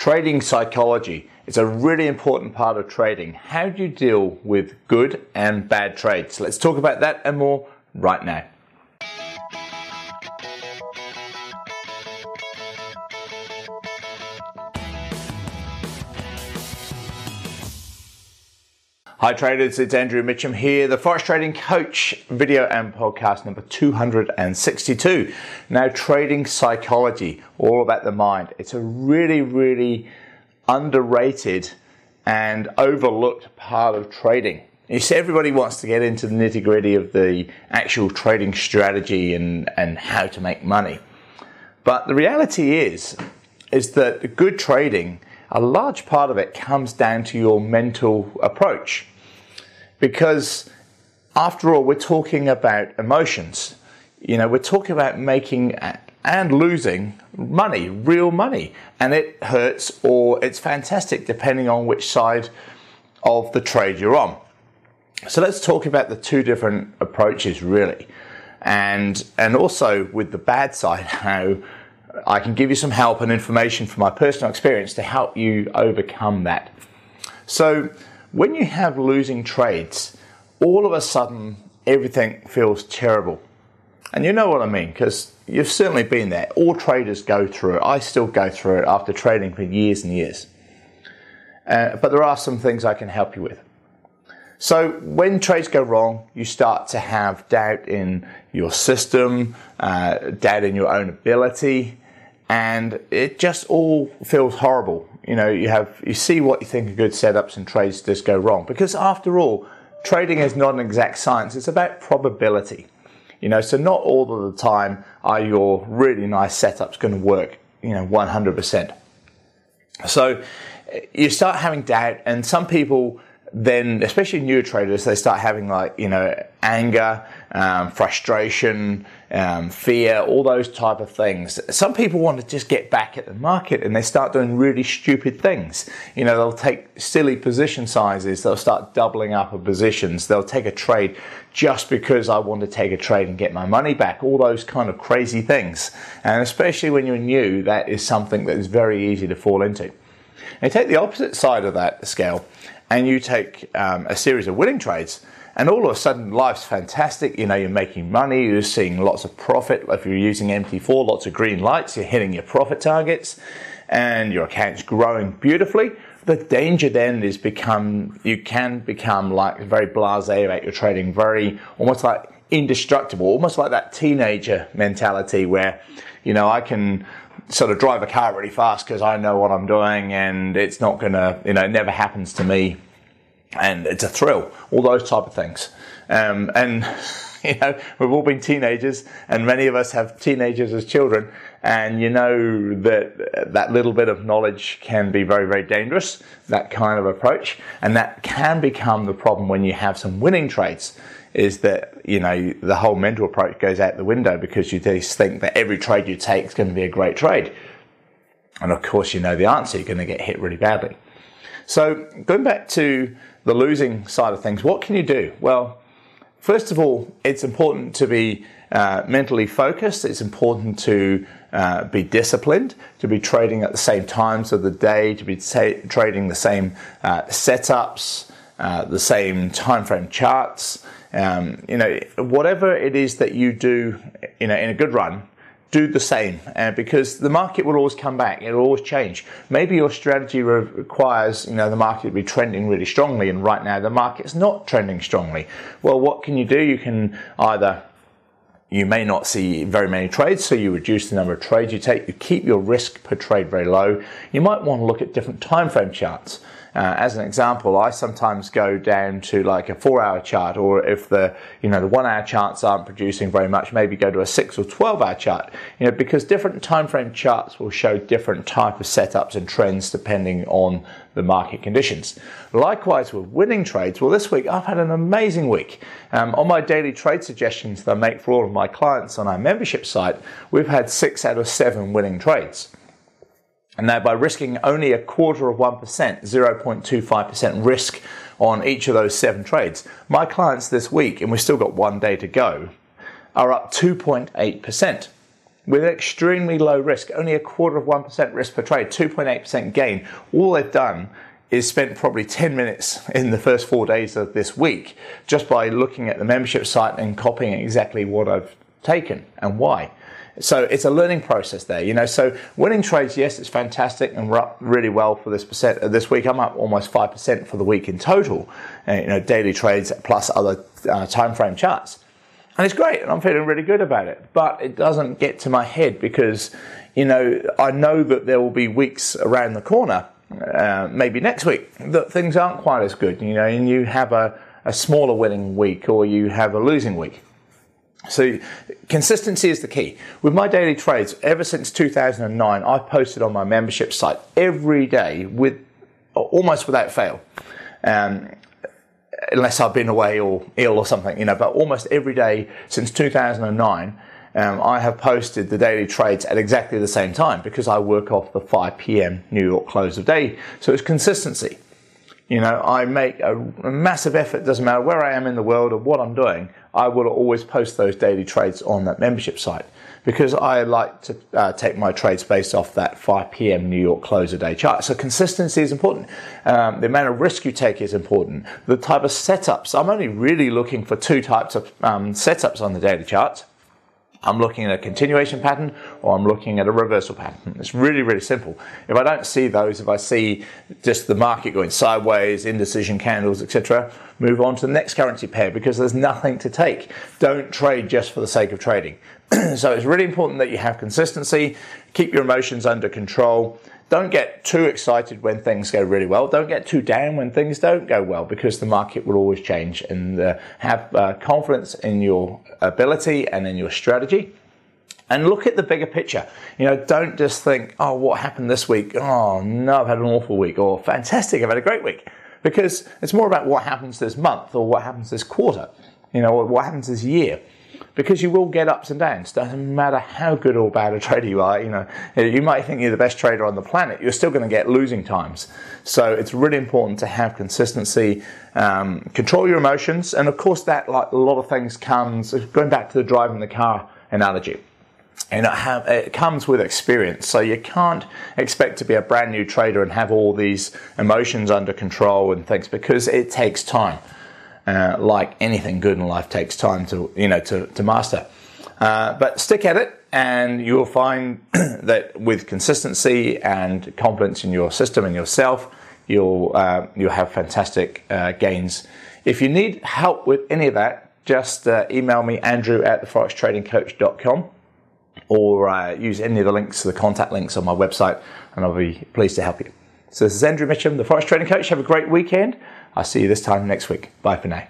Trading psychology is a really important part of trading. How do you deal with good and bad trades? Let's talk about that and more right now. Hi traders, it's Andrew Mitchem here, the Forex Trading Coach video and podcast number 262. Now, trading psychology, all about the mind. It's a really, really underrated and overlooked part of trading. You see, everybody wants to get into the nitty gritty of the actual trading strategy and, and how to make money. But the reality is, is that good trading, a large part of it comes down to your mental approach because after all, we're talking about emotions. You know, we're talking about making and losing money, real money, and it hurts or it's fantastic depending on which side of the trade you're on. So let's talk about the two different approaches really. And and also with the bad side how I can give you some help and information from my personal experience to help you overcome that. So when you have losing trades, all of a sudden everything feels terrible. And you know what I mean, because you've certainly been there. All traders go through it. I still go through it after trading for years and years. Uh, but there are some things I can help you with. So when trades go wrong, you start to have doubt in your system, uh, doubt in your own ability, and it just all feels horrible. You know, you have you see what you think are good setups and trades just go wrong because after all, trading is not an exact science. It's about probability. You know, so not all of the time are your really nice setups going to work. You know, 100%. So eh, you start having doubt, and some people then, especially new traders, they start having like, you know, anger, um, frustration, um, fear, all those type of things. Some people want to just get back at the market and they start doing really stupid things. You know, they'll take silly position sizes, they'll start doubling up of positions, they'll take a trade just because I want to take a trade and get my money back, all those kind of crazy things. And especially when you're new, that is something that is very easy to fall into. And take the opposite side of that scale and you take um, a series of winning trades, and all of a sudden life's fantastic. You know, you're making money, you're seeing lots of profit. If you're using MT4, lots of green lights, you're hitting your profit targets, and your account's growing beautifully. The danger then is become you can become like very blasé about your trading, very almost like indestructible, almost like that teenager mentality where, you know, I can sort of drive a car really fast because I know what I'm doing and it's not going to, you know, it never happens to me. And it's a thrill, all those type of things. Um, and, you know, we've all been teenagers and many of us have teenagers as children. And you know that that little bit of knowledge can be very, very dangerous, that kind of approach. And that can become the problem when you have some winning trades is that you know the whole mental approach goes out the window because you just think that every trade you take is going to be a great trade, and of course you know the answer you're going to get hit really badly. So going back to the losing side of things, what can you do? Well, first of all, it's important to be uh, mentally focused. It's important to uh, be disciplined, to be trading at the same times of the day, to be trading the same uh, setups, uh, the same time frame charts. Um, you know, whatever it is that you do, you know, in a good run, do the same uh, because the market will always come back. It'll always change. Maybe your strategy re- requires, you know, the market to be trending really strongly, and right now the market's not trending strongly. Well, what can you do? You can either you may not see very many trades, so you reduce the number of trades you take. You keep your risk per trade very low. You might want to look at different time frame charts. Uh, as an example, I sometimes go down to like a four-hour chart, or if the you know the one-hour charts aren't producing very much, maybe go to a six or twelve-hour chart. You know, because different time frame charts will show different type of setups and trends depending on the market conditions. Likewise with winning trades, well, this week I've had an amazing week. Um, on my daily trade suggestions that I make for all of my clients on our membership site, we've had six out of seven winning trades. And now, by risking only a quarter of 1%, 0.25% risk on each of those seven trades, my clients this week, and we've still got one day to go, are up 2.8%. with extremely low risk, only a quarter of 1% risk per trade, 2.8% gain. All they've done is spent probably 10 minutes in the first four days of this week just by looking at the membership site and copying exactly what I've taken and why. So it's a learning process there, you know. So winning trades, yes, it's fantastic, and we're up really well for this percent. Uh, this week, I'm up almost five percent for the week in total. Uh, you know, daily trades plus other uh, time frame charts, and it's great, and I'm feeling really good about it. But it doesn't get to my head because, you know, I know that there will be weeks around the corner, uh, maybe next week, that things aren't quite as good. You know, and you have a, a smaller winning week or you have a losing week. So consistency is the key. With my daily trades, ever since 2009, I've posted on my membership site every day with almost without fail. Um, unless I've been away or ill or something, you know, but almost every day since 2009, um, I have posted the daily trades at exactly the same time because I work off the 5 p.m. New York close of day. So it's consistency. You know, I make a, a massive effort, doesn't matter where I am in the world or what I'm doing, I will always post those daily trades on that membership site because I like to uh, take my trades based off that 5 p.m. New York close of day chart. So consistency is important. Um, the amount of risk you take is important. The type of setups, I'm only really looking for two types of um, setups on the daily charts. I'm looking at a continuation pattern or I'm looking at a reversal pattern. It's really, really simple. If I don't see those, if I see just the market going sideways, indecision candles, etc., move on to the next currency pair because there's nothing to take. Don't trade just for the sake of trading. so it's really important that you have consistency, keep your emotions under control, don't get too excited when things go really well. Don't get too down when things don't go well because the market will always change and uh, have uh, confidence in your ability and in your strategy. And look at the bigger picture. You know, don't just think, oh, what happened this week? Oh, no, I've had an awful week or fantastic, I've had a great week. Because it's more about what happens this month or what happens this quarter, you know, what happens this year because you will get ups and downs. Doesn't matter how good or bad a trader you are. You know, you might think you're the best trader on the planet. You're still going to get losing times. So it's really important to have consistency, um, control your emotions, and of course that, like a lot of things, comes going back to the driving the car analogy. And it, have, it comes with experience. So you can't expect to be a brand new trader and have all these emotions under control and things because it takes time. Uh, like anything good in life takes time to you know to, to master. Uh, but stick at it, and you'll find that with consistency and confidence in your system and yourself, you'll uh, you'll have fantastic uh, gains. If you need help with any of that, just uh, email me Andrew at theforextradingcoach.com or uh, use any of the links, the contact links on my website, and I'll be pleased to help you. So this is Andrew Mitchem, the Forex Trading Coach. Have a great weekend. I'll see you this time next week. Bye for now.